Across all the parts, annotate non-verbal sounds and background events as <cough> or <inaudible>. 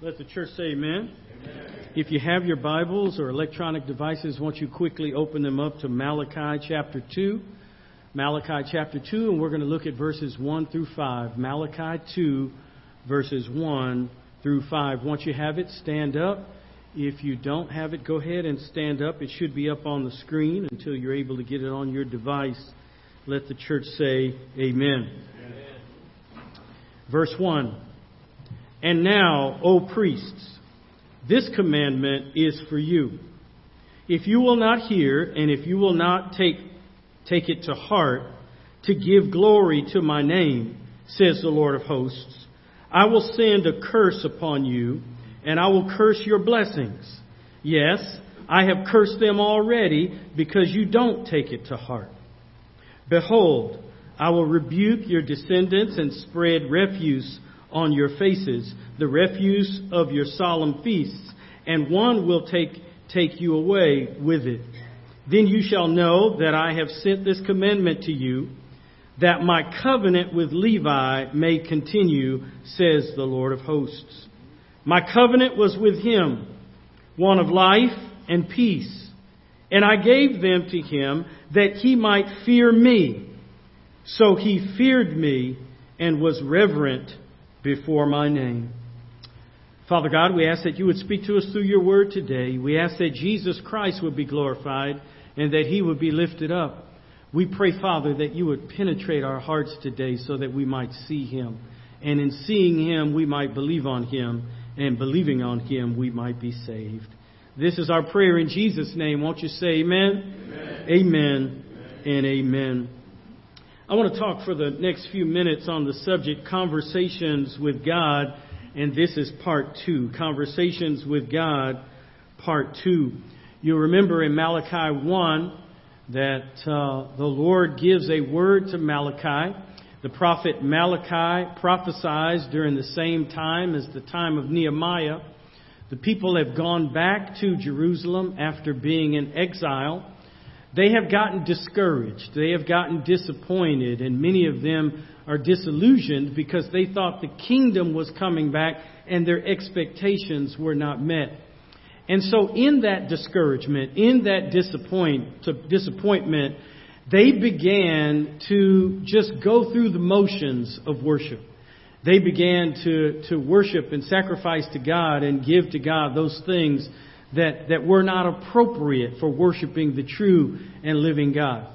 Let the church say amen. amen. If you have your Bibles or electronic devices, won't you quickly open them up to Malachi chapter 2? Malachi chapter 2, and we're going to look at verses 1 through 5. Malachi 2, verses 1 through 5. Once you have it, stand up. If you don't have it, go ahead and stand up. It should be up on the screen until you're able to get it on your device. Let the church say amen. amen. Verse 1. And now, O priests, this commandment is for you. If you will not hear, and if you will not take, take it to heart, to give glory to my name, says the Lord of hosts, I will send a curse upon you, and I will curse your blessings. Yes, I have cursed them already because you don't take it to heart. Behold, I will rebuke your descendants and spread refuse on your faces, the refuse of your solemn feasts, and one will take, take you away with it. Then you shall know that I have sent this commandment to you, that my covenant with Levi may continue, says the Lord of hosts. My covenant was with him, one of life and peace. And I gave them to him that he might fear me. So he feared me and was reverent before my name. Father God, we ask that you would speak to us through your word today. We ask that Jesus Christ would be glorified and that he would be lifted up. We pray, Father, that you would penetrate our hearts today so that we might see him. And in seeing him, we might believe on him. And believing on him, we might be saved. This is our prayer in Jesus' name. Won't you say amen? Amen, amen, amen. and amen. I want to talk for the next few minutes on the subject conversations with God, and this is part two. Conversations with God, part two. You'll remember in Malachi 1 that uh, the Lord gives a word to Malachi. The prophet Malachi prophesies during the same time as the time of Nehemiah. The people have gone back to Jerusalem after being in exile. They have gotten discouraged. They have gotten disappointed, and many of them are disillusioned because they thought the kingdom was coming back and their expectations were not met. And so, in that discouragement, in that disappoint, disappointment, they began to just go through the motions of worship. They began to, to worship and sacrifice to God and give to God those things that, that were not appropriate for worshiping the true and living God.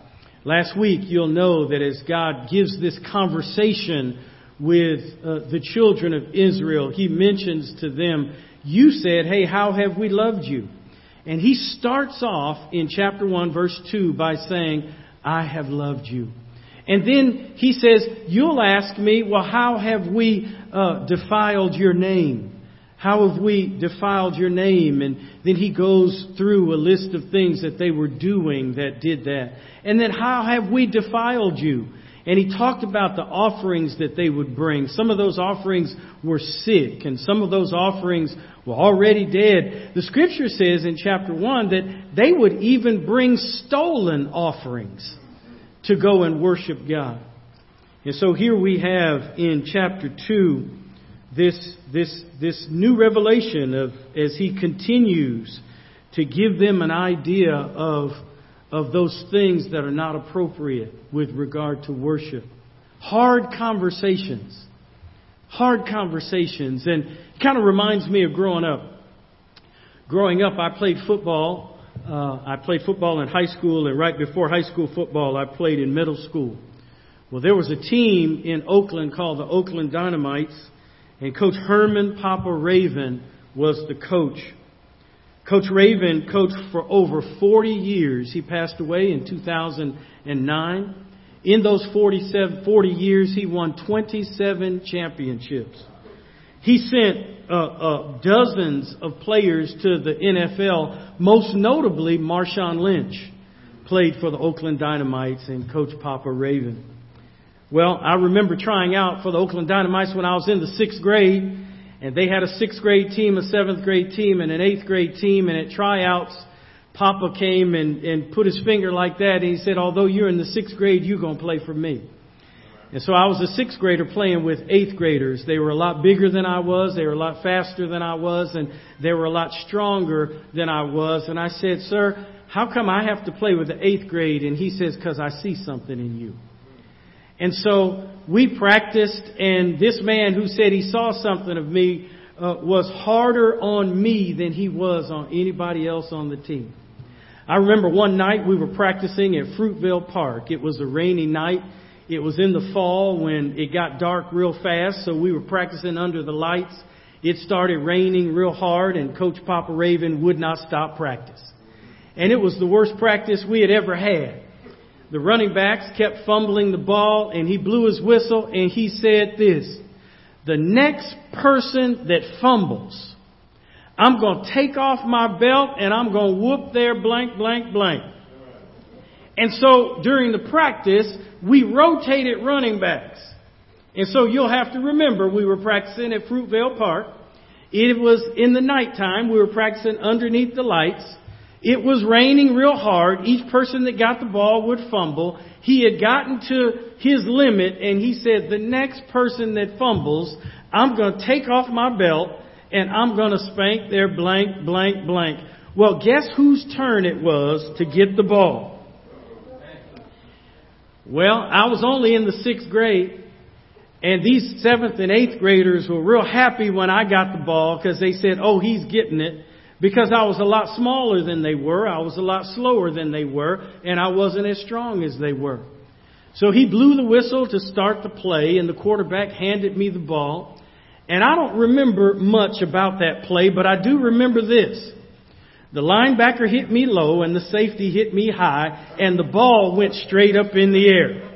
Last week, you'll know that as God gives this conversation with uh, the children of Israel, He mentions to them, You said, Hey, how have we loved you? And He starts off in chapter 1, verse 2 by saying, I have loved you. And then He says, You'll ask me, Well, how have we uh, defiled your name? How have we defiled your name? And then he goes through a list of things that they were doing that did that. And then how have we defiled you? And he talked about the offerings that they would bring. Some of those offerings were sick, and some of those offerings were already dead. The scripture says in chapter 1 that they would even bring stolen offerings to go and worship God. And so here we have in chapter 2 this, this, this new revelation of as he continues to give them an idea of, of those things that are not appropriate with regard to worship. Hard conversations. Hard conversations. And kind of reminds me of growing up. Growing up, I played football. Uh, I played football in high school, and right before high school football, I played in middle school. Well, there was a team in Oakland called the Oakland Dynamites and Coach Herman Papa Raven was the coach. Coach Raven coached for over 40 years. He passed away in 2009. In those 47, 40 years, he won 27 championships. He sent uh, uh, dozens of players to the NFL, most notably Marshawn Lynch played for the Oakland Dynamites and Coach Papa Raven. Well, I remember trying out for the Oakland Dynamites when I was in the sixth grade, and they had a sixth grade team, a seventh grade team, and an eighth grade team, and at tryouts, Papa came and, and put his finger like that, and he said, although you're in the sixth grade, you're going to play for me. And so I was a sixth grader playing with eighth graders. They were a lot bigger than I was. They were a lot faster than I was. And they were a lot stronger than I was. And I said, sir, how come I have to play with the eighth grade? And he says, cause I see something in you. And so we practiced and this man who said he saw something of me uh, was harder on me than he was on anybody else on the team. I remember one night we were practicing at Fruitvale Park. It was a rainy night it was in the fall when it got dark real fast, so we were practicing under the lights. It started raining real hard, and Coach Papa Raven would not stop practice. And it was the worst practice we had ever had. The running backs kept fumbling the ball, and he blew his whistle, and he said this The next person that fumbles, I'm going to take off my belt and I'm going to whoop their blank, blank, blank. And so during the practice, we rotated running backs. And so you'll have to remember we were practicing at Fruitvale Park. It was in the nighttime. We were practicing underneath the lights. It was raining real hard. Each person that got the ball would fumble. He had gotten to his limit and he said, the next person that fumbles, I'm going to take off my belt and I'm going to spank their blank, blank, blank. Well, guess whose turn it was to get the ball? Well, I was only in the sixth grade, and these seventh and eighth graders were real happy when I got the ball because they said, oh, he's getting it. Because I was a lot smaller than they were, I was a lot slower than they were, and I wasn't as strong as they were. So he blew the whistle to start the play, and the quarterback handed me the ball. And I don't remember much about that play, but I do remember this. The linebacker hit me low and the safety hit me high and the ball went straight up in the air.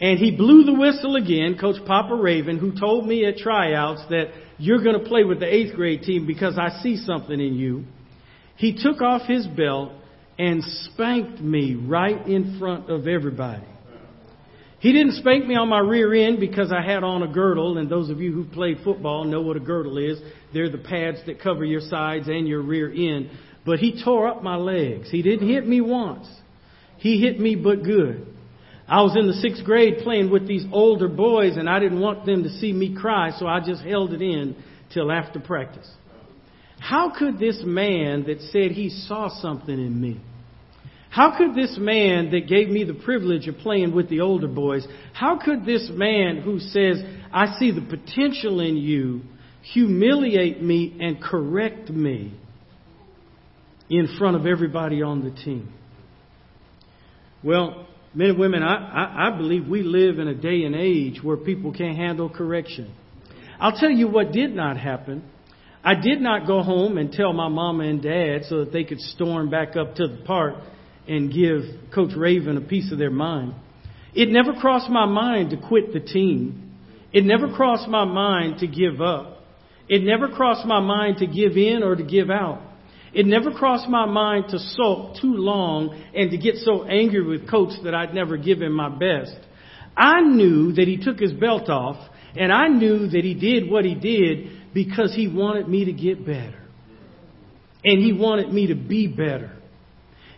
And he blew the whistle again, Coach Papa Raven, who told me at tryouts that you're going to play with the eighth grade team because I see something in you. He took off his belt and spanked me right in front of everybody. He didn't spank me on my rear end because I had on a girdle, and those of you who've played football know what a girdle is. They're the pads that cover your sides and your rear end. But he tore up my legs. He didn't hit me once. He hit me but good. I was in the sixth grade playing with these older boys, and I didn't want them to see me cry, so I just held it in till after practice. How could this man that said he saw something in me, how could this man that gave me the privilege of playing with the older boys, how could this man who says, I see the potential in you, humiliate me and correct me in front of everybody on the team? Well, men and women, I, I, I believe we live in a day and age where people can't handle correction. I'll tell you what did not happen. I did not go home and tell my mama and dad so that they could storm back up to the park and give Coach Raven a piece of their mind. It never crossed my mind to quit the team. It never crossed my mind to give up. It never crossed my mind to give in or to give out. It never crossed my mind to sulk too long and to get so angry with coach that I'd never give him my best. I knew that he took his belt off and I knew that he did what he did because he wanted me to get better. And he wanted me to be better.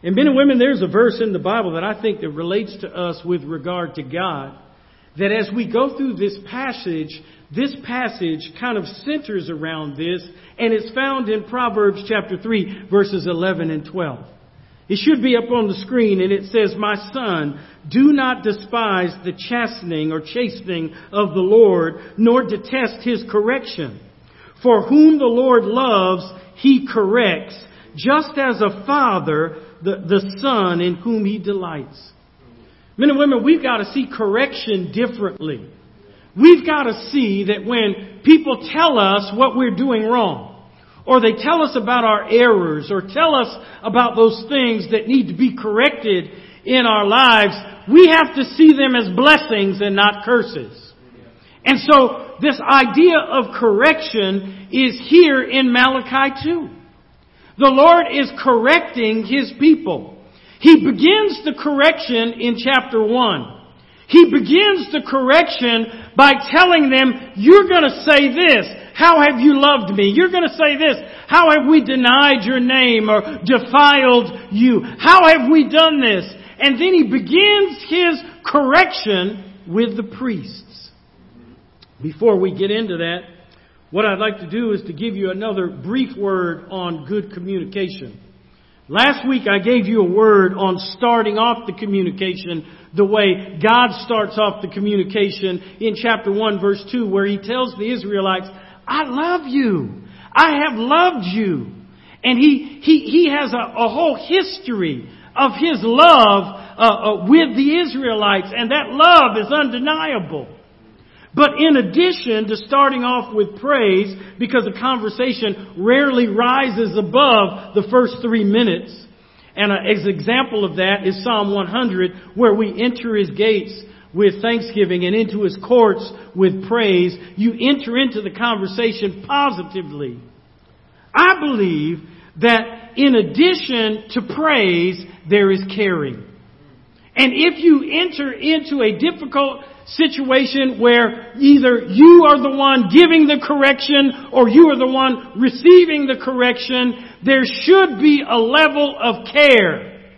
And men and women, there's a verse in the Bible that I think that relates to us with regard to God. That as we go through this passage, this passage kind of centers around this, and it's found in Proverbs chapter 3, verses 11 and 12. It should be up on the screen, and it says, My son, do not despise the chastening or chastening of the Lord, nor detest his correction. For whom the Lord loves, he corrects, just as a father the, the Son in whom He delights. Men and women, we've got to see correction differently. We've got to see that when people tell us what we're doing wrong, or they tell us about our errors, or tell us about those things that need to be corrected in our lives, we have to see them as blessings and not curses. And so this idea of correction is here in Malachi 2. The Lord is correcting His people. He begins the correction in chapter 1. He begins the correction by telling them, you're gonna say this. How have you loved me? You're gonna say this. How have we denied your name or defiled you? How have we done this? And then he begins his correction with the priests. Before we get into that, what I'd like to do is to give you another brief word on good communication. Last week I gave you a word on starting off the communication the way God starts off the communication in chapter 1 verse 2 where he tells the Israelites, I love you. I have loved you. And he, he, he has a, a whole history of his love uh, uh, with the Israelites and that love is undeniable. But in addition to starting off with praise, because a conversation rarely rises above the first three minutes, and an example of that is Psalm 100, where we enter his gates with thanksgiving and into his courts with praise. You enter into the conversation positively. I believe that in addition to praise, there is caring. And if you enter into a difficult situation where either you are the one giving the correction or you are the one receiving the correction, there should be a level of care.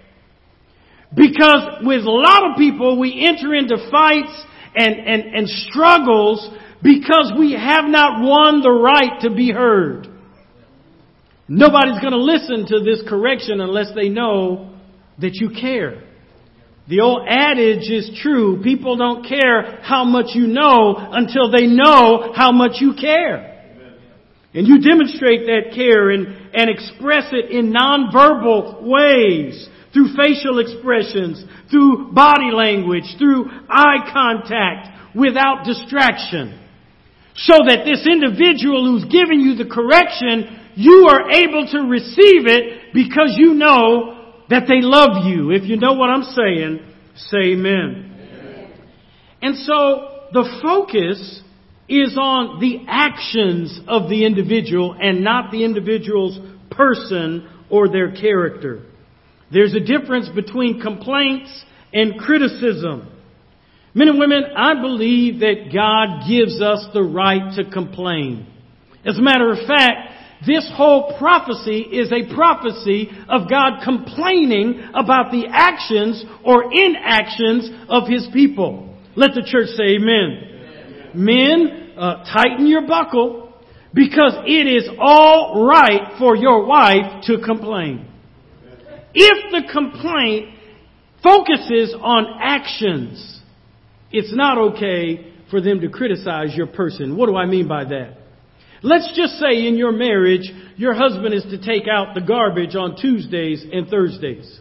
Because with a lot of people, we enter into fights and, and, and struggles because we have not won the right to be heard. Nobody's going to listen to this correction unless they know that you care. The old adage is true. People don't care how much you know until they know how much you care. And you demonstrate that care and, and express it in nonverbal ways, through facial expressions, through body language, through eye contact, without distraction. So that this individual who's giving you the correction, you are able to receive it because you know that they love you. If you know what I'm saying, say amen. amen. And so the focus is on the actions of the individual and not the individual's person or their character. There's a difference between complaints and criticism. Men and women, I believe that God gives us the right to complain. As a matter of fact, this whole prophecy is a prophecy of God complaining about the actions or inactions of His people. Let the church say amen. amen. Men, uh, tighten your buckle because it is all right for your wife to complain. If the complaint focuses on actions, it's not okay for them to criticize your person. What do I mean by that? Let's just say in your marriage, your husband is to take out the garbage on Tuesdays and Thursdays.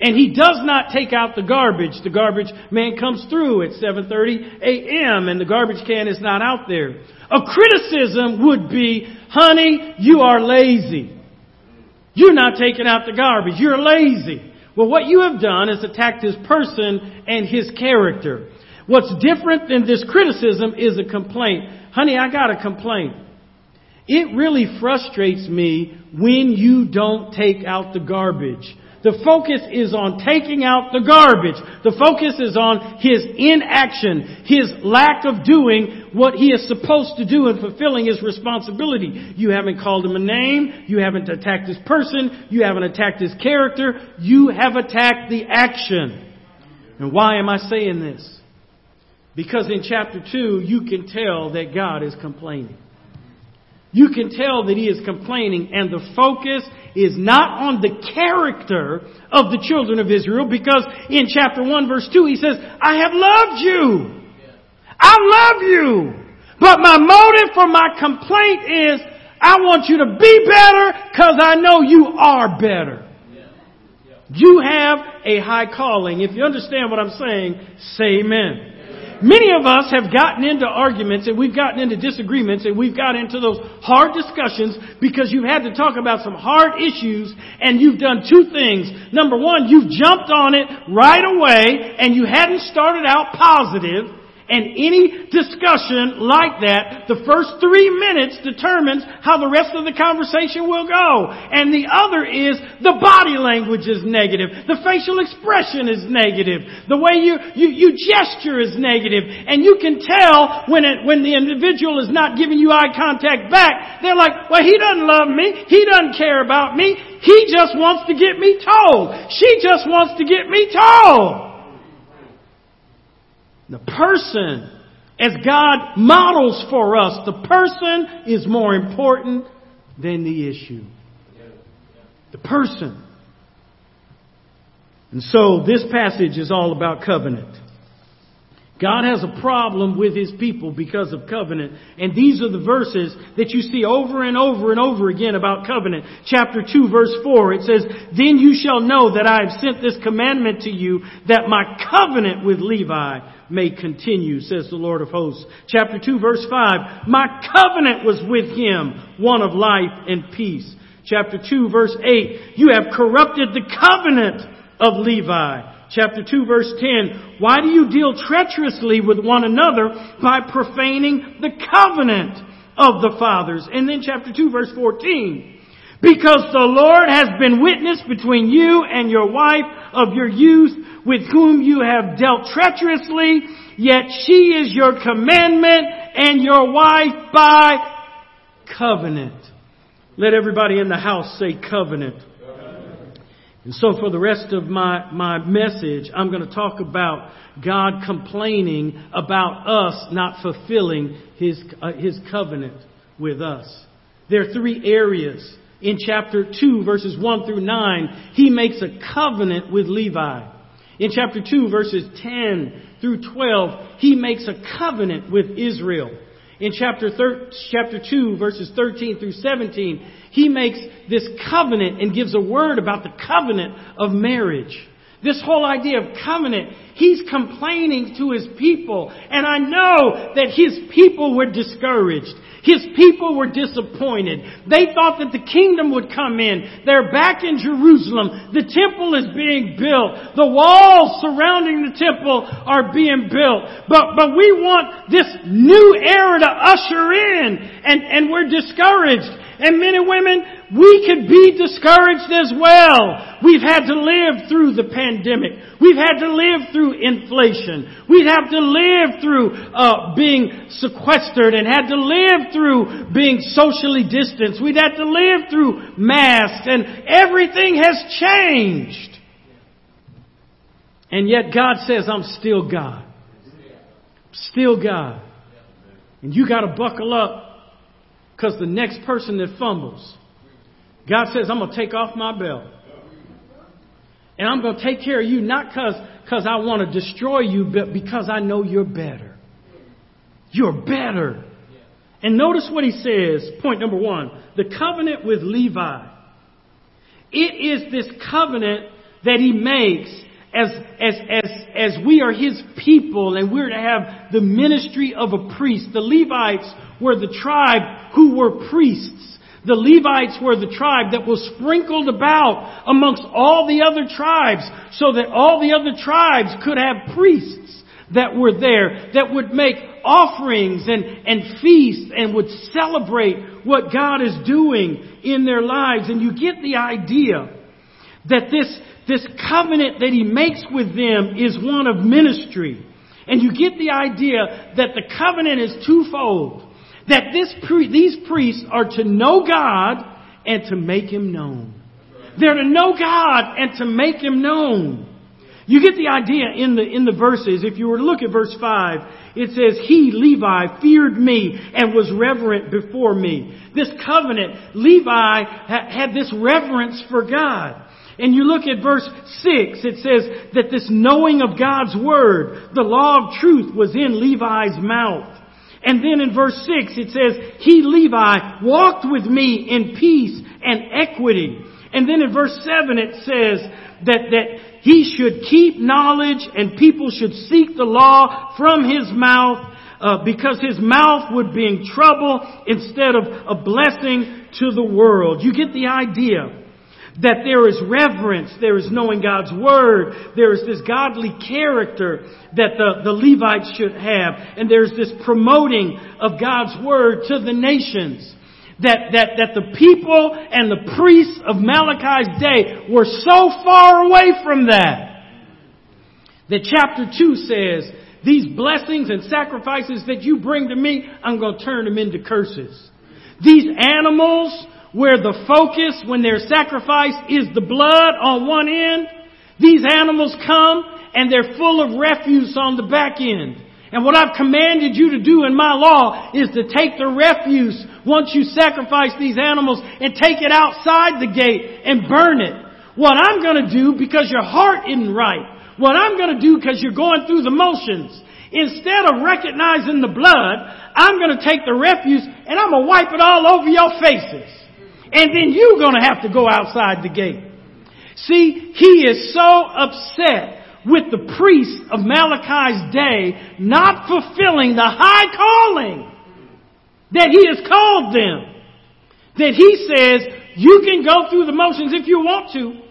And he does not take out the garbage. The garbage man comes through at 7:30 a.m. and the garbage can is not out there. A criticism would be, "Honey, you are lazy. You're not taking out the garbage. You're lazy." Well, what you have done is attacked his person and his character. What's different than this criticism is a complaint. Honey, I got a complaint. It really frustrates me when you don't take out the garbage. The focus is on taking out the garbage. The focus is on his inaction, his lack of doing what he is supposed to do and fulfilling his responsibility. You haven't called him a name. You haven't attacked his person. You haven't attacked his character. You have attacked the action. And why am I saying this? Because in chapter 2, you can tell that God is complaining you can tell that he is complaining and the focus is not on the character of the children of Israel because in chapter 1 verse 2 he says, I have loved you. I love you. But my motive for my complaint is I want you to be better because I know you are better. You have a high calling. If you understand what I'm saying, say amen. Many of us have gotten into arguments and we've gotten into disagreements and we've got into those hard discussions because you've had to talk about some hard issues and you've done two things. Number one, you've jumped on it right away and you hadn't started out positive and any discussion like that, the first three minutes determines how the rest of the conversation will go. And the other is the body language is negative. The facial expression is negative. The way you, you, you gesture is negative. And you can tell when it, when the individual is not giving you eye contact back, they're like, well, he doesn't love me. He doesn't care about me. He just wants to get me told. She just wants to get me told. The person, as God models for us, the person is more important than the issue. The person. And so this passage is all about covenant. God has a problem with His people because of covenant. And these are the verses that you see over and over and over again about covenant. Chapter 2 verse 4, it says, Then you shall know that I have sent this commandment to you that my covenant with Levi may continue, says the Lord of hosts. Chapter 2 verse 5, My covenant was with him, one of life and peace. Chapter 2 verse 8, You have corrupted the covenant of Levi chapter 2 verse 10, why do you deal treacherously with one another by profaning the covenant of the fathers? And then chapter 2 verse 14, because the Lord has been witness between you and your wife of your youth with whom you have dealt treacherously, yet she is your commandment and your wife by covenant. Let everybody in the house say covenant. And so for the rest of my, my message, I'm going to talk about God complaining about us not fulfilling His, uh, His covenant with us. There are three areas. In chapter 2 verses 1 through 9, He makes a covenant with Levi. In chapter 2 verses 10 through 12, He makes a covenant with Israel. In chapter, thir- chapter 2 verses 13 through 17, he makes this covenant and gives a word about the covenant of marriage. This whole idea of covenant, he's complaining to his people. And I know that his people were discouraged. His people were disappointed. They thought that the kingdom would come in. They're back in Jerusalem. The temple is being built. The walls surrounding the temple are being built. But, but we want this new era to usher in. And, and we're discouraged. And men and women, we could be discouraged as well. We've had to live through the pandemic. We've had to live through inflation. We've had to live through uh, being sequestered and had to live through being socially distanced. We've had to live through masks and everything has changed. And yet God says, I'm still God. Still God. And you gotta buckle up because the next person that fumbles, God says, I'm going to take off my belt. And I'm going to take care of you, not because I want to destroy you, but because I know you're better. You're better. And notice what he says, point number one, the covenant with Levi. It is this covenant that he makes as, as, as, as we are his people and we're to have the ministry of a priest. The Levites were the tribe who were priests. The Levites were the tribe that was sprinkled about amongst all the other tribes so that all the other tribes could have priests that were there that would make offerings and, and feasts and would celebrate what God is doing in their lives. And you get the idea that this, this covenant that he makes with them is one of ministry. And you get the idea that the covenant is twofold. That this, these priests are to know God and to make Him known. They're to know God and to make Him known. You get the idea in the, in the verses. If you were to look at verse 5, it says, He, Levi, feared me and was reverent before me. This covenant, Levi had this reverence for God. And you look at verse 6, it says that this knowing of God's Word, the law of truth was in Levi's mouth. And then in verse 6 it says, He, Levi, walked with me in peace and equity. And then in verse 7 it says that, that he should keep knowledge and people should seek the law from his mouth uh, because his mouth would bring trouble instead of a blessing to the world. You get the idea that there is reverence, there is knowing God's Word, there is this godly character that the, the Levites should have, and there's this promoting of God's Word to the nations. That, that, that the people and the priests of Malachi's day were so far away from that. That chapter 2 says, these blessings and sacrifices that you bring to me, I'm going to turn them into curses. These animals where the focus when they're sacrificed is the blood on one end, these animals come and they're full of refuse on the back end. And what I've commanded you to do in my law is to take the refuse once you sacrifice these animals and take it outside the gate and burn it. What I'm going to do because your heart isn't right. What I'm going to do because you're going through the motions. Instead of recognizing the blood, I'm going to take the refuse and I'm going to wipe it all over your faces. And then you're going to have to go outside the gate. See, he is so upset with the priests of Malachi's day not fulfilling the high calling that he has called them. That he says, you can go through the motions if you want to.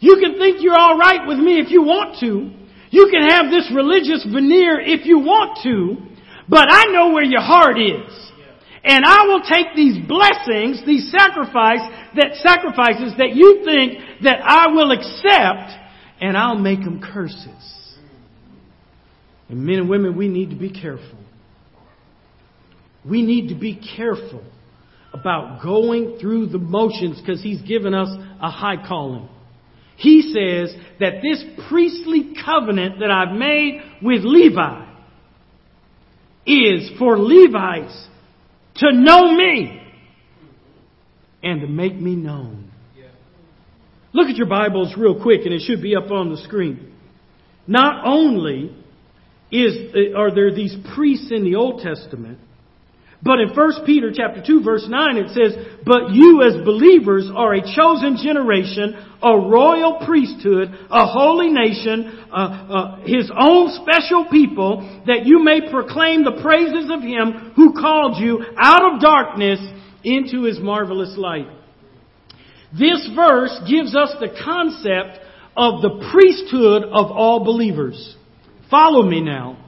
You can think you're alright with me if you want to. You can have this religious veneer if you want to. But I know where your heart is. And I will take these blessings, these sacrifice, that sacrifices that you think that I will accept, and I'll make them curses. And men and women, we need to be careful. We need to be careful about going through the motions because he's given us a high calling. He says that this priestly covenant that I've made with Levi is for Levites to know me and to make me known. Look at your Bibles real quick and it should be up on the screen. Not only is, are there these priests in the Old Testament, but in 1 Peter chapter 2 verse 9 it says, But you as believers are a chosen generation, a royal priesthood, a holy nation, uh, uh, his own special people, that you may proclaim the praises of him who called you out of darkness into his marvelous light. This verse gives us the concept of the priesthood of all believers. Follow me now.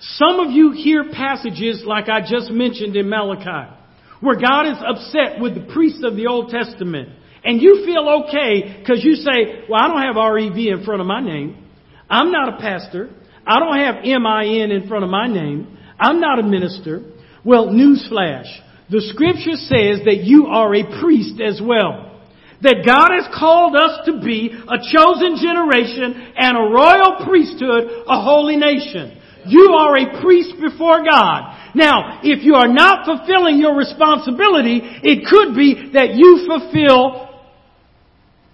Some of you hear passages like I just mentioned in Malachi, where God is upset with the priests of the Old Testament. And you feel okay because you say, well, I don't have REV in front of my name. I'm not a pastor. I don't have MIN in front of my name. I'm not a minister. Well, newsflash. The scripture says that you are a priest as well. That God has called us to be a chosen generation and a royal priesthood, a holy nation. You are a priest before God. Now, if you are not fulfilling your responsibility, it could be that you fulfill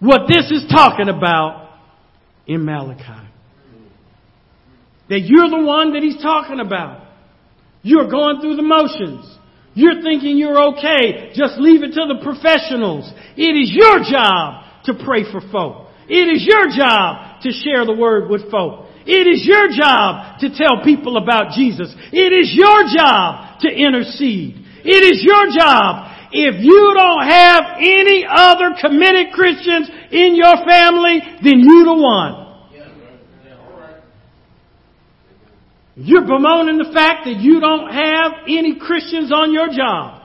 what this is talking about in Malachi. That you're the one that he's talking about. You're going through the motions. You're thinking you're okay. Just leave it to the professionals. It is your job to pray for folk. It is your job to share the word with folk. It is your job to tell people about Jesus. It is your job to intercede. It is your job. If you don't have any other committed Christians in your family, then you the one. You're bemoaning the fact that you don't have any Christians on your job.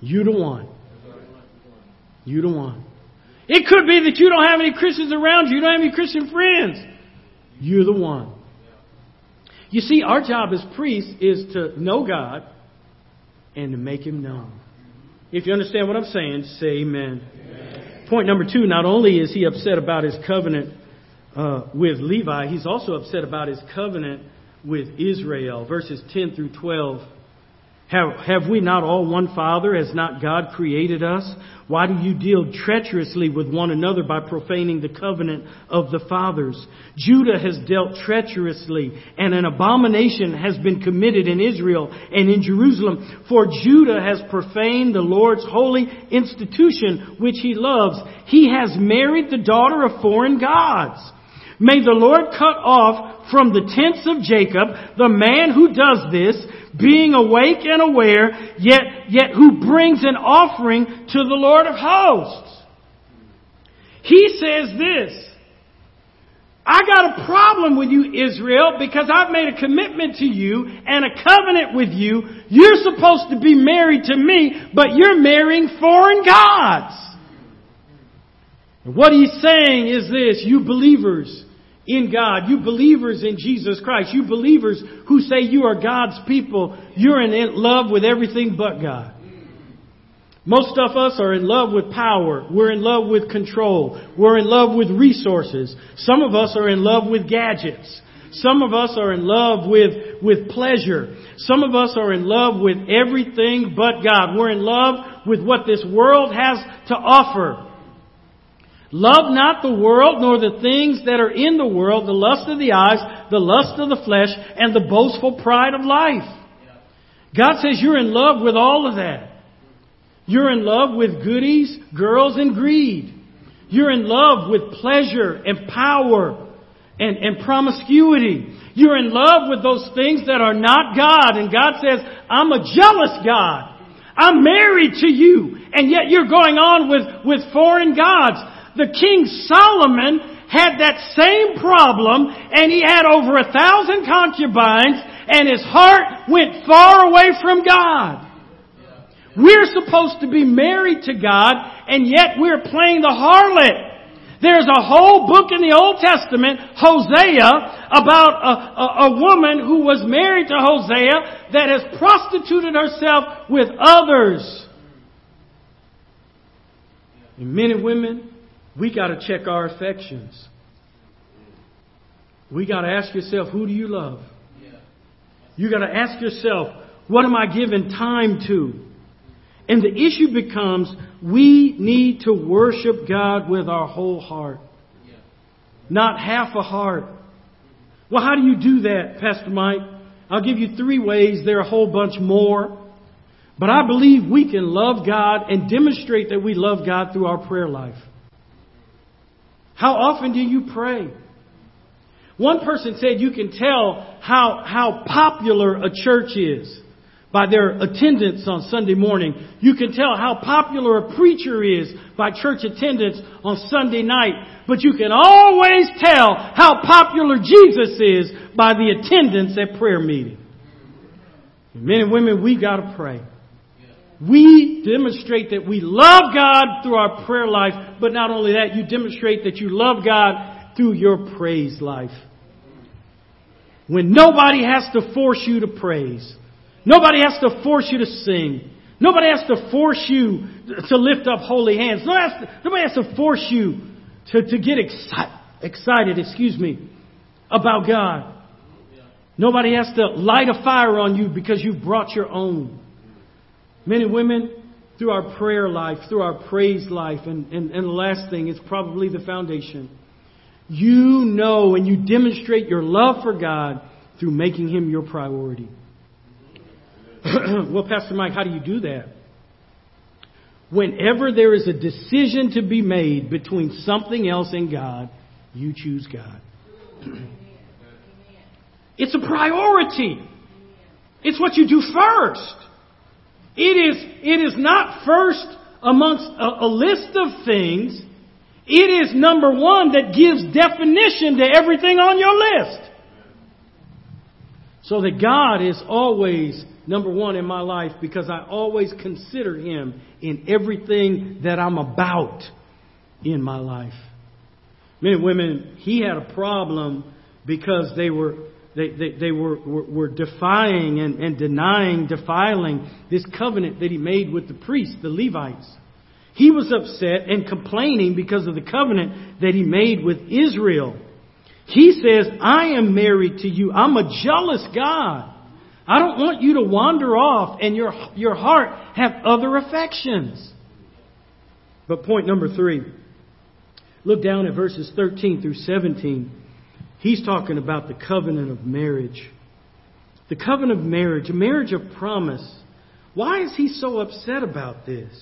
You the one. You the one. It could be that you don't have any Christians around you. You don't have any Christian friends. You're the one. You see, our job as priests is to know God and to make Him known. If you understand what I'm saying, say amen. amen. Point number two, not only is he upset about his covenant uh, with Levi, he's also upset about his covenant with Israel. Verses 10 through 12 have, have we not all one Father? Has not God created us? Why do you deal treacherously with one another by profaning the covenant of the fathers? Judah has dealt treacherously, and an abomination has been committed in Israel and in Jerusalem. For Judah has profaned the Lord's holy institution, which he loves. He has married the daughter of foreign gods. May the Lord cut off from the tents of Jacob the man who does this, being awake and aware, yet, yet who brings an offering to the Lord of hosts. He says this, I got a problem with you, Israel, because I've made a commitment to you and a covenant with you. You're supposed to be married to me, but you're marrying foreign gods. What he's saying is this, you believers, in God, you believers in Jesus Christ, you believers who say you are God's people, you're in love with everything but God. Most of us are in love with power. We're in love with control. We're in love with resources. Some of us are in love with gadgets. Some of us are in love with, with pleasure. Some of us are in love with everything but God. We're in love with what this world has to offer. Love not the world nor the things that are in the world, the lust of the eyes, the lust of the flesh, and the boastful pride of life. God says you're in love with all of that. You're in love with goodies, girls, and greed. You're in love with pleasure and power and, and promiscuity. You're in love with those things that are not God. And God says, I'm a jealous God. I'm married to you. And yet you're going on with, with foreign gods. The King Solomon had that same problem and he had over a thousand concubines and his heart went far away from God. We're supposed to be married to God, and yet we're playing the harlot. There's a whole book in the Old Testament, Hosea, about a, a, a, woman who was married to Hosea that has prostituted herself with others. And men and women, we got to check our affections. We got to ask yourself, who do you love? You got to ask yourself, what am I giving time to? And the issue becomes we need to worship God with our whole heart, not half a heart. Well, how do you do that, Pastor Mike? I'll give you three ways. There are a whole bunch more. But I believe we can love God and demonstrate that we love God through our prayer life. How often do you pray? One person said you can tell how, how popular a church is by their attendance on Sunday morning. You can tell how popular a preacher is by church attendance on Sunday night. But you can always tell how popular Jesus is by the attendance at prayer meeting. Men and women, we gotta pray. We demonstrate that we love God through our prayer life, but not only that, you demonstrate that you love God through your praise life. When nobody has to force you to praise, Nobody has to force you to sing. Nobody has to force you to lift up holy hands. Nobody has to, nobody has to force you to, to get exci- excited, excuse me, about God. Nobody has to light a fire on you because you brought your own. Men and women, through our prayer life, through our praise life, and, and, and the last thing is probably the foundation. You know and you demonstrate your love for God through making Him your priority. <clears throat> well, Pastor Mike, how do you do that? Whenever there is a decision to be made between something else and God, you choose God. <clears throat> it's a priority. It's what you do first. It is, it is not first amongst a, a list of things. It is number one that gives definition to everything on your list. So that God is always number one in my life because I always consider Him in everything that I'm about in my life. Men and women, He had a problem because they were they, they, they were, were, were, defying and, and denying, defiling this covenant that he made with the priests, the Levites. He was upset and complaining because of the covenant that he made with Israel. He says, I am married to you. I'm a jealous God. I don't want you to wander off and your, your heart have other affections. But point number three. Look down at verses 13 through 17. He's talking about the covenant of marriage. The covenant of marriage, a marriage of promise. Why is he so upset about this?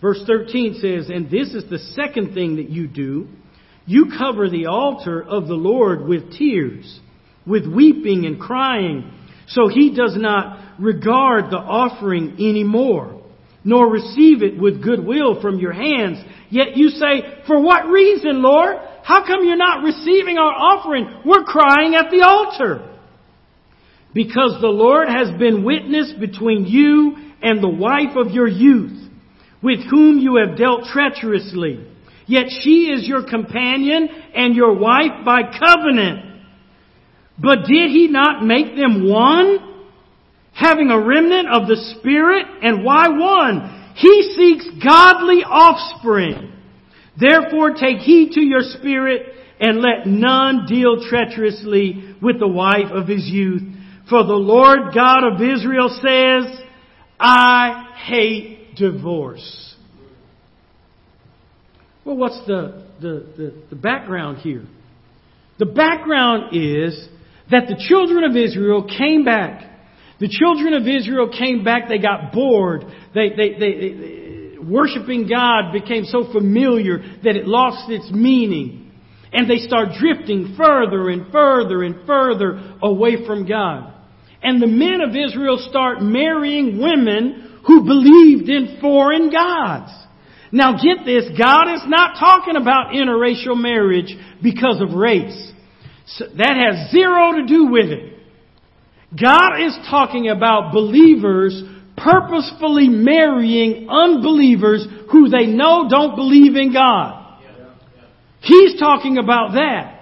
Verse 13 says, And this is the second thing that you do. You cover the altar of the Lord with tears, with weeping and crying. So he does not regard the offering anymore, nor receive it with goodwill from your hands. Yet you say, For what reason, Lord? How come you're not receiving our offering? We're crying at the altar. Because the Lord has been witness between you and the wife of your youth, with whom you have dealt treacherously. Yet she is your companion and your wife by covenant. But did he not make them one? Having a remnant of the Spirit, and why one? He seeks godly offspring. Therefore take heed to your spirit and let none deal treacherously with the wife of his youth. For the Lord God of Israel says, I hate divorce. Well, what's the, the, the, the background here? The background is that the children of Israel came back. The children of Israel came back. They got bored. They, they, they, they, worshiping God became so familiar that it lost its meaning. And they start drifting further and further and further away from God. And the men of Israel start marrying women who believed in foreign gods. Now get this, God is not talking about interracial marriage because of race. So that has zero to do with it. God is talking about believers purposefully marrying unbelievers who they know don't believe in God. He's talking about that.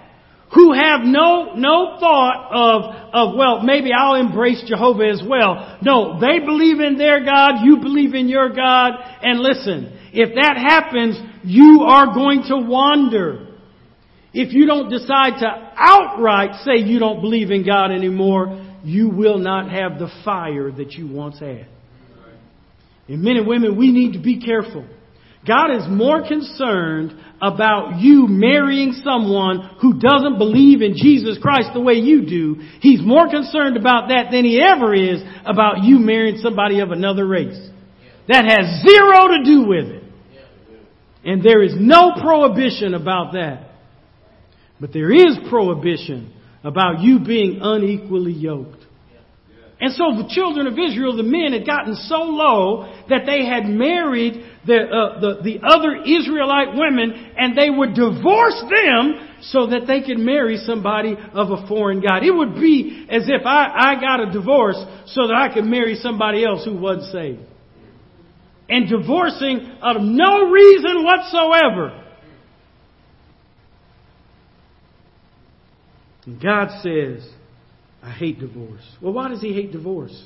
Who have no, no thought of, of, well, maybe I'll embrace Jehovah as well. No, they believe in their God, you believe in your God, and listen, if that happens, you are going to wander. If you don't decide to outright say you don't believe in God anymore, you will not have the fire that you once had. And men and women, we need to be careful. God is more concerned about you marrying someone who doesn't believe in Jesus Christ the way you do. He's more concerned about that than he ever is about you marrying somebody of another race. That has zero to do with it. And there is no prohibition about that. But there is prohibition about you being unequally yoked. And so the children of Israel, the men, had gotten so low that they had married the, uh, the, the other Israelite women and they would divorce them so that they could marry somebody of a foreign God. It would be as if I, I got a divorce so that I could marry somebody else who wasn't saved. And divorcing of no reason whatsoever. And God says, I hate divorce. Well, why does he hate divorce?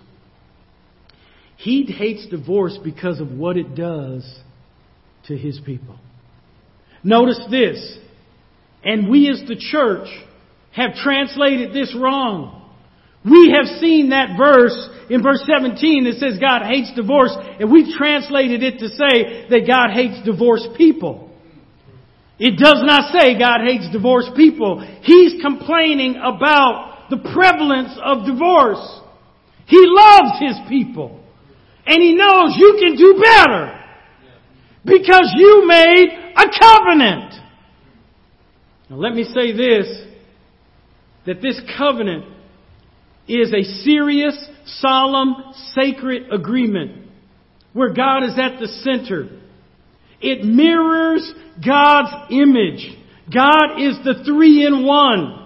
He hates divorce because of what it does to his people. Notice this. And we as the church have translated this wrong. We have seen that verse in verse 17 that says God hates divorce, and we've translated it to say that God hates divorced people. It does not say God hates divorced people. He's complaining about the prevalence of divorce. He loves His people. And He knows you can do better. Because you made a covenant. Now let me say this, that this covenant is a serious, solemn, sacred agreement where God is at the center. It mirrors God's image. God is the three in one.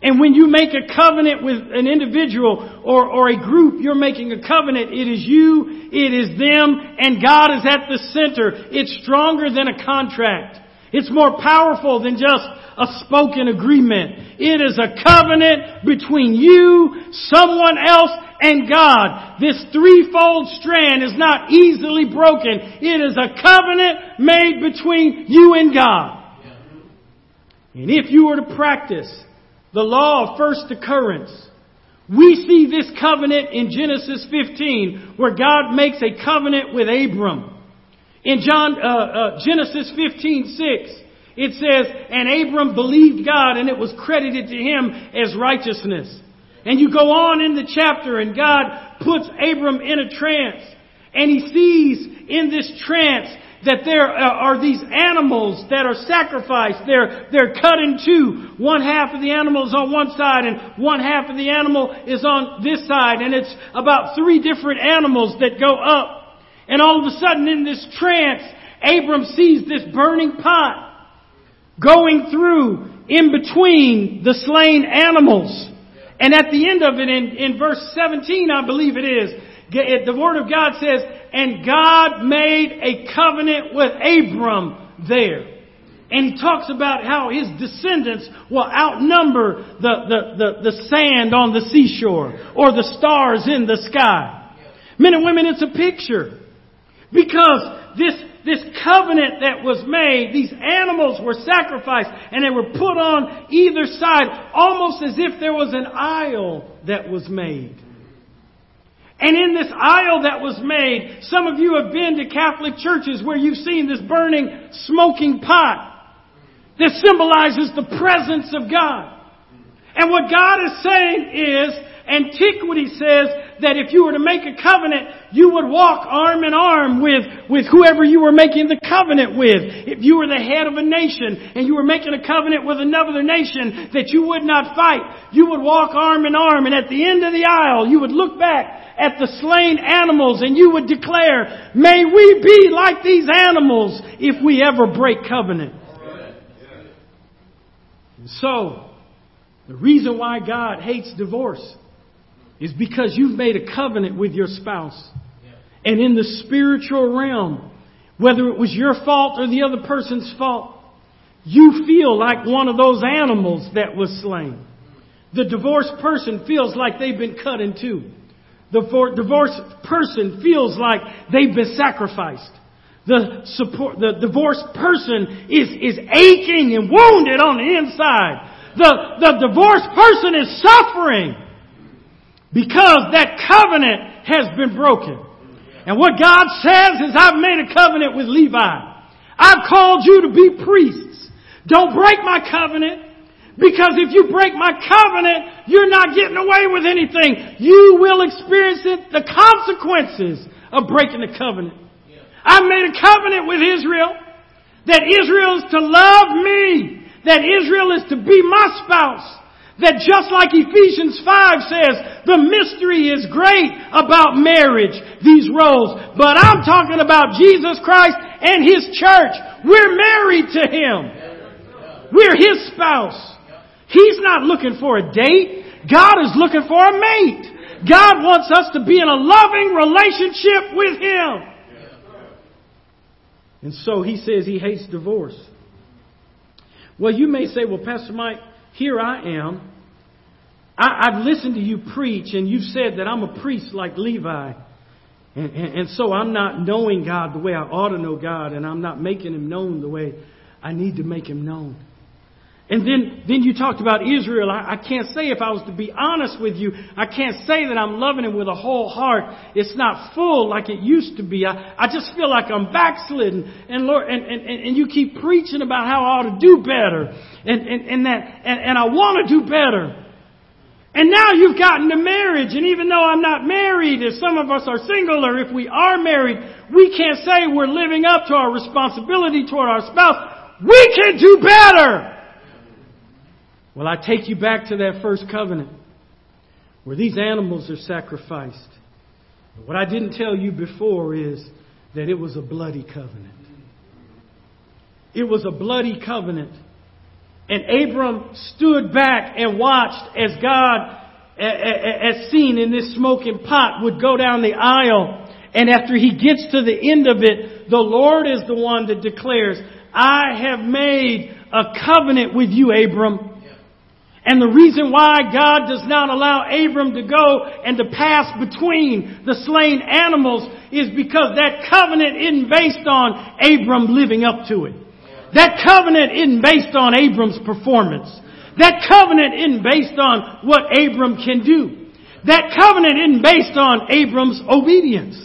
And when you make a covenant with an individual or, or a group, you're making a covenant. It is you, it is them, and God is at the center. It's stronger than a contract. It's more powerful than just a spoken agreement. It is a covenant between you, someone else, and God. This threefold strand is not easily broken. It is a covenant made between you and God. And if you were to practice the law of first occurrence. We see this covenant in Genesis 15 where God makes a covenant with Abram. In John, uh, uh, Genesis 15, 6, it says, and Abram believed God and it was credited to him as righteousness. And you go on in the chapter and God puts Abram in a trance and he sees in this trance that there uh, are these animals that are sacrificed. They're, they're cut in two. One half of the animal is on one side and one half of the animal is on this side. And it's about three different animals that go up. And all of a sudden in this trance, Abram sees this burning pot going through in between the slain animals. And at the end of it, in, in verse 17, I believe it is, the Word of God says, and God made a covenant with Abram there. And he talks about how his descendants will outnumber the, the, the, the sand on the seashore or the stars in the sky. Men and women, it's a picture. Because this, this covenant that was made, these animals were sacrificed and they were put on either side almost as if there was an aisle that was made. And in this aisle that was made, some of you have been to Catholic churches where you've seen this burning, smoking pot that symbolizes the presence of God. And what God is saying is, antiquity says that if you were to make a covenant, you would walk arm in arm with, with whoever you were making the covenant with. If you were the head of a nation and you were making a covenant with another nation that you would not fight, you would walk arm in arm and at the end of the aisle, you would look back at the slain animals and you would declare, may we be like these animals if we ever break covenant. And So, the reason why God hates divorce is because you've made a covenant with your spouse. And in the spiritual realm, whether it was your fault or the other person's fault, you feel like one of those animals that was slain. The divorced person feels like they've been cut in two. The divorced person feels like they've been sacrificed. The support, the divorced person is, is aching and wounded on the inside. The, the divorced person is suffering because that covenant has been broken. And what God says is, I've made a covenant with Levi. I've called you to be priests. Don't break my covenant. Because if you break my covenant, you're not getting away with anything. You will experience it, the consequences of breaking the covenant. I've made a covenant with Israel that Israel is to love me that Israel is to be my spouse. That just like Ephesians 5 says, the mystery is great about marriage, these roles. But I'm talking about Jesus Christ and His church. We're married to Him. We're His spouse. He's not looking for a date. God is looking for a mate. God wants us to be in a loving relationship with Him. And so He says He hates divorce. Well, you may say, well, Pastor Mike, here I am. I, have listened to you preach, and you've said that I'm a priest like Levi. And, and, and so I'm not knowing God the way I ought to know God, and I'm not making Him known the way I need to make Him known. And then, then you talked about Israel. I, I, can't say if I was to be honest with you, I can't say that I'm loving him with a whole heart. It's not full like it used to be. I, I just feel like I'm backslidden. And Lord, and, and, and you keep preaching about how I ought to do better. And, and, and that, and, and I want to do better. And now you've gotten to marriage, and even though I'm not married, if some of us are single, or if we are married, we can't say we're living up to our responsibility toward our spouse. We can do better! Well, I take you back to that first covenant where these animals are sacrificed. What I didn't tell you before is that it was a bloody covenant. It was a bloody covenant. And Abram stood back and watched as God, as seen in this smoking pot, would go down the aisle. And after he gets to the end of it, the Lord is the one that declares, I have made a covenant with you, Abram. And the reason why God does not allow Abram to go and to pass between the slain animals is because that covenant isn't based on Abram living up to it. That covenant isn't based on Abram's performance. That covenant isn't based on what Abram can do. That covenant isn't based on Abram's obedience.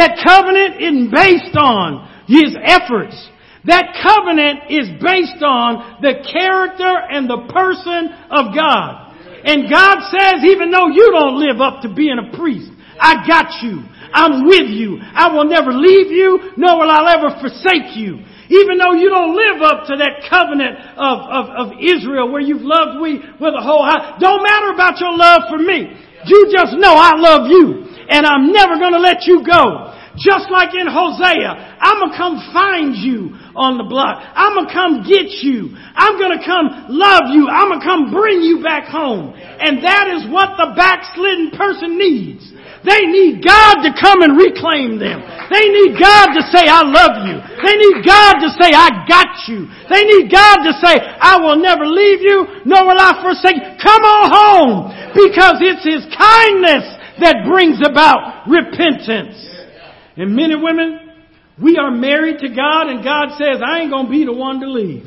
That covenant isn't based on his efforts. That covenant is based on the character and the person of God. And God says, even though you don't live up to being a priest, I got you. I'm with you. I will never leave you, nor will I ever forsake you. Even though you don't live up to that covenant of, of, of Israel where you've loved me with a whole heart. Don't matter about your love for me. You just know I love you. And I'm never gonna let you go. Just like in Hosea, I'm gonna come find you on the block. I'm gonna come get you. I'm gonna come love you. I'm gonna come bring you back home. And that is what the backslidden person needs. They need God to come and reclaim them. They need God to say, I love you. They need God to say, I got you. They need God to say, I will never leave you, nor will I forsake you. Come on home. Because it's His kindness that brings about repentance. And men and women, We are married to God and God says, I ain't gonna be the one to leave.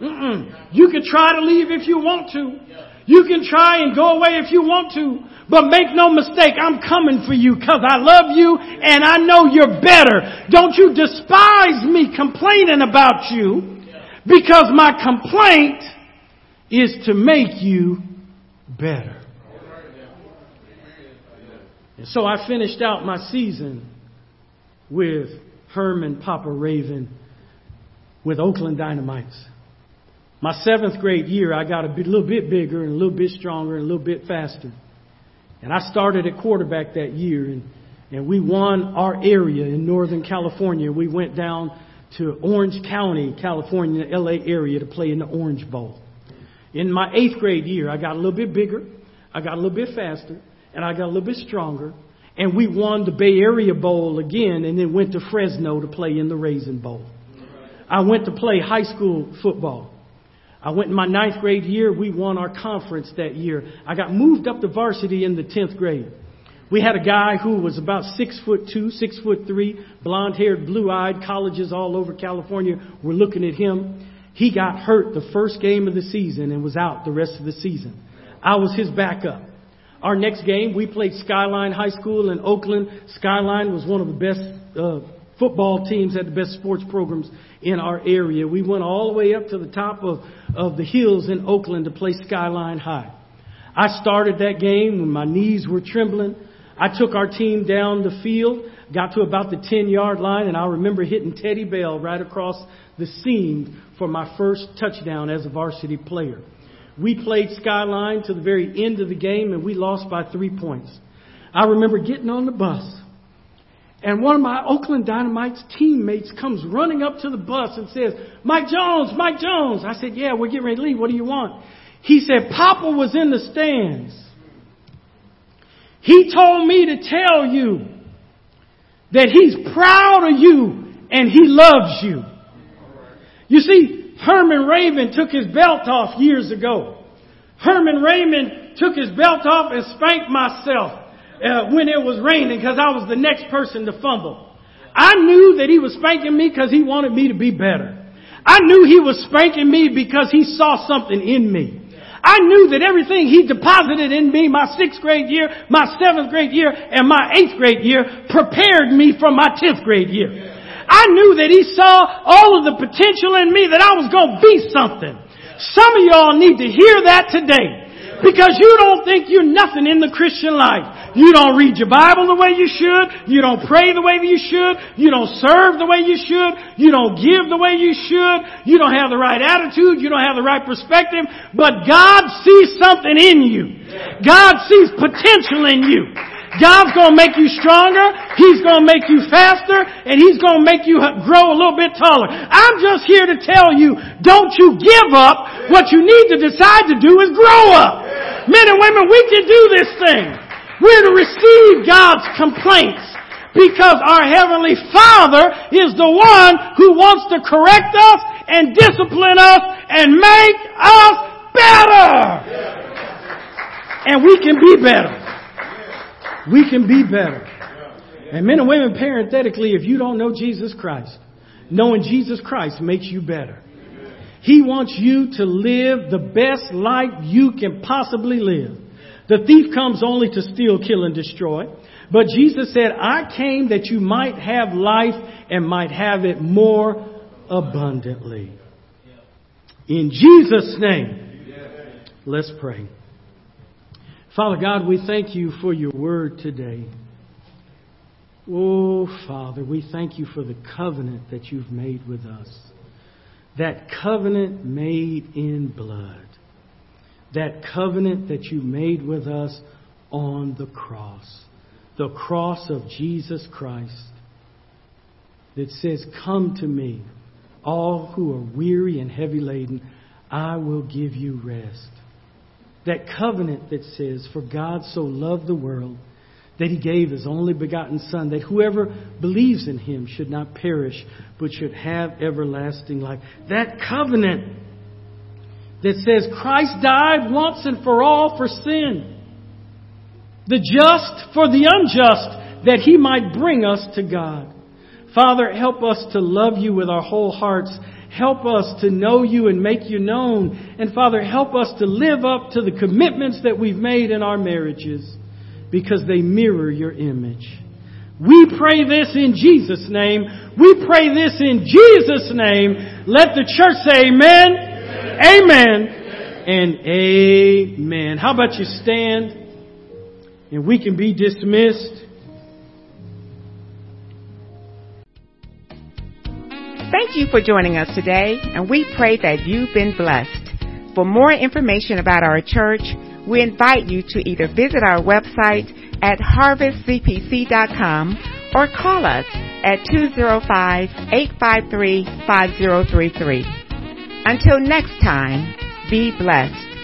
Mm-mm. You can try to leave if you want to. You can try and go away if you want to. But make no mistake, I'm coming for you because I love you and I know you're better. Don't you despise me complaining about you because my complaint is to make you better. And so I finished out my season with Herman Papa Raven with Oakland Dynamites. My seventh grade year, I got a bit, little bit bigger and a little bit stronger and a little bit faster. And I started at quarterback that year, and, and we won our area in Northern California. We went down to Orange County, California, LA area to play in the Orange Bowl. In my eighth grade year, I got a little bit bigger, I got a little bit faster, and I got a little bit stronger. And we won the Bay Area Bowl again and then went to Fresno to play in the Raisin Bowl. I went to play high school football. I went in my ninth grade year. We won our conference that year. I got moved up to varsity in the tenth grade. We had a guy who was about six foot two, six foot three, blonde haired, blue eyed, colleges all over California were looking at him. He got hurt the first game of the season and was out the rest of the season. I was his backup. Our next game, we played Skyline High School in Oakland. Skyline was one of the best uh, football teams, had the best sports programs in our area. We went all the way up to the top of, of the hills in Oakland to play Skyline High. I started that game when my knees were trembling. I took our team down the field, got to about the 10 yard line, and I remember hitting Teddy Bell right across the seam for my first touchdown as a varsity player. We played Skyline to the very end of the game and we lost by three points. I remember getting on the bus and one of my Oakland Dynamites teammates comes running up to the bus and says, Mike Jones, Mike Jones. I said, yeah, we're getting ready to leave. What do you want? He said, Papa was in the stands. He told me to tell you that he's proud of you and he loves you. You see, Herman Raven took his belt off years ago. Herman Raven took his belt off and spanked myself uh, when it was raining because I was the next person to fumble. I knew that he was spanking me because he wanted me to be better. I knew he was spanking me because he saw something in me. I knew that everything he deposited in me my sixth grade year, my seventh grade year, and my eighth grade year prepared me for my tenth grade year. I knew that he saw all of the potential in me that I was going to be something. Some of y'all need to hear that today because you don't think you're nothing in the Christian life. You don't read your Bible the way you should. You don't pray the way you should. You don't serve the way you should. You don't give the way you should. You don't have the right attitude. You don't have the right perspective. But God sees something in you. God sees potential in you. God's gonna make you stronger. He's gonna make you faster. And He's gonna make you grow a little bit taller. I'm just here to tell you, don't you give up. What you need to decide to do is grow up. Men and women, we can do this thing. We're to receive God's complaints because our Heavenly Father is the one who wants to correct us and discipline us and make us better. And we can be better. We can be better. And men and women, parenthetically, if you don't know Jesus Christ, knowing Jesus Christ makes you better. He wants you to live the best life you can possibly live. The thief comes only to steal, kill, and destroy. But Jesus said, I came that you might have life and might have it more abundantly. In Jesus' name, let's pray. Father God, we thank you for your word today. Oh, Father, we thank you for the covenant that you've made with us. That covenant made in blood that covenant that you made with us on the cross. The cross of Jesus Christ that says, Come to me, all who are weary and heavy laden, I will give you rest. That covenant that says, For God so loved the world that he gave his only begotten Son, that whoever believes in him should not perish, but should have everlasting life. That covenant that says Christ died once and for all for sin, the just for the unjust, that he might bring us to God. Father, help us to love you with our whole hearts. Help us to know you and make you known. And Father, help us to live up to the commitments that we've made in our marriages because they mirror your image. We pray this in Jesus' name. We pray this in Jesus' name. Let the church say amen, amen, amen and amen. How about you stand and we can be dismissed. Thank you for joining us today, and we pray that you've been blessed. For more information about our church, we invite you to either visit our website at harvestcpc.com or call us at 205-853-5033. Until next time, be blessed.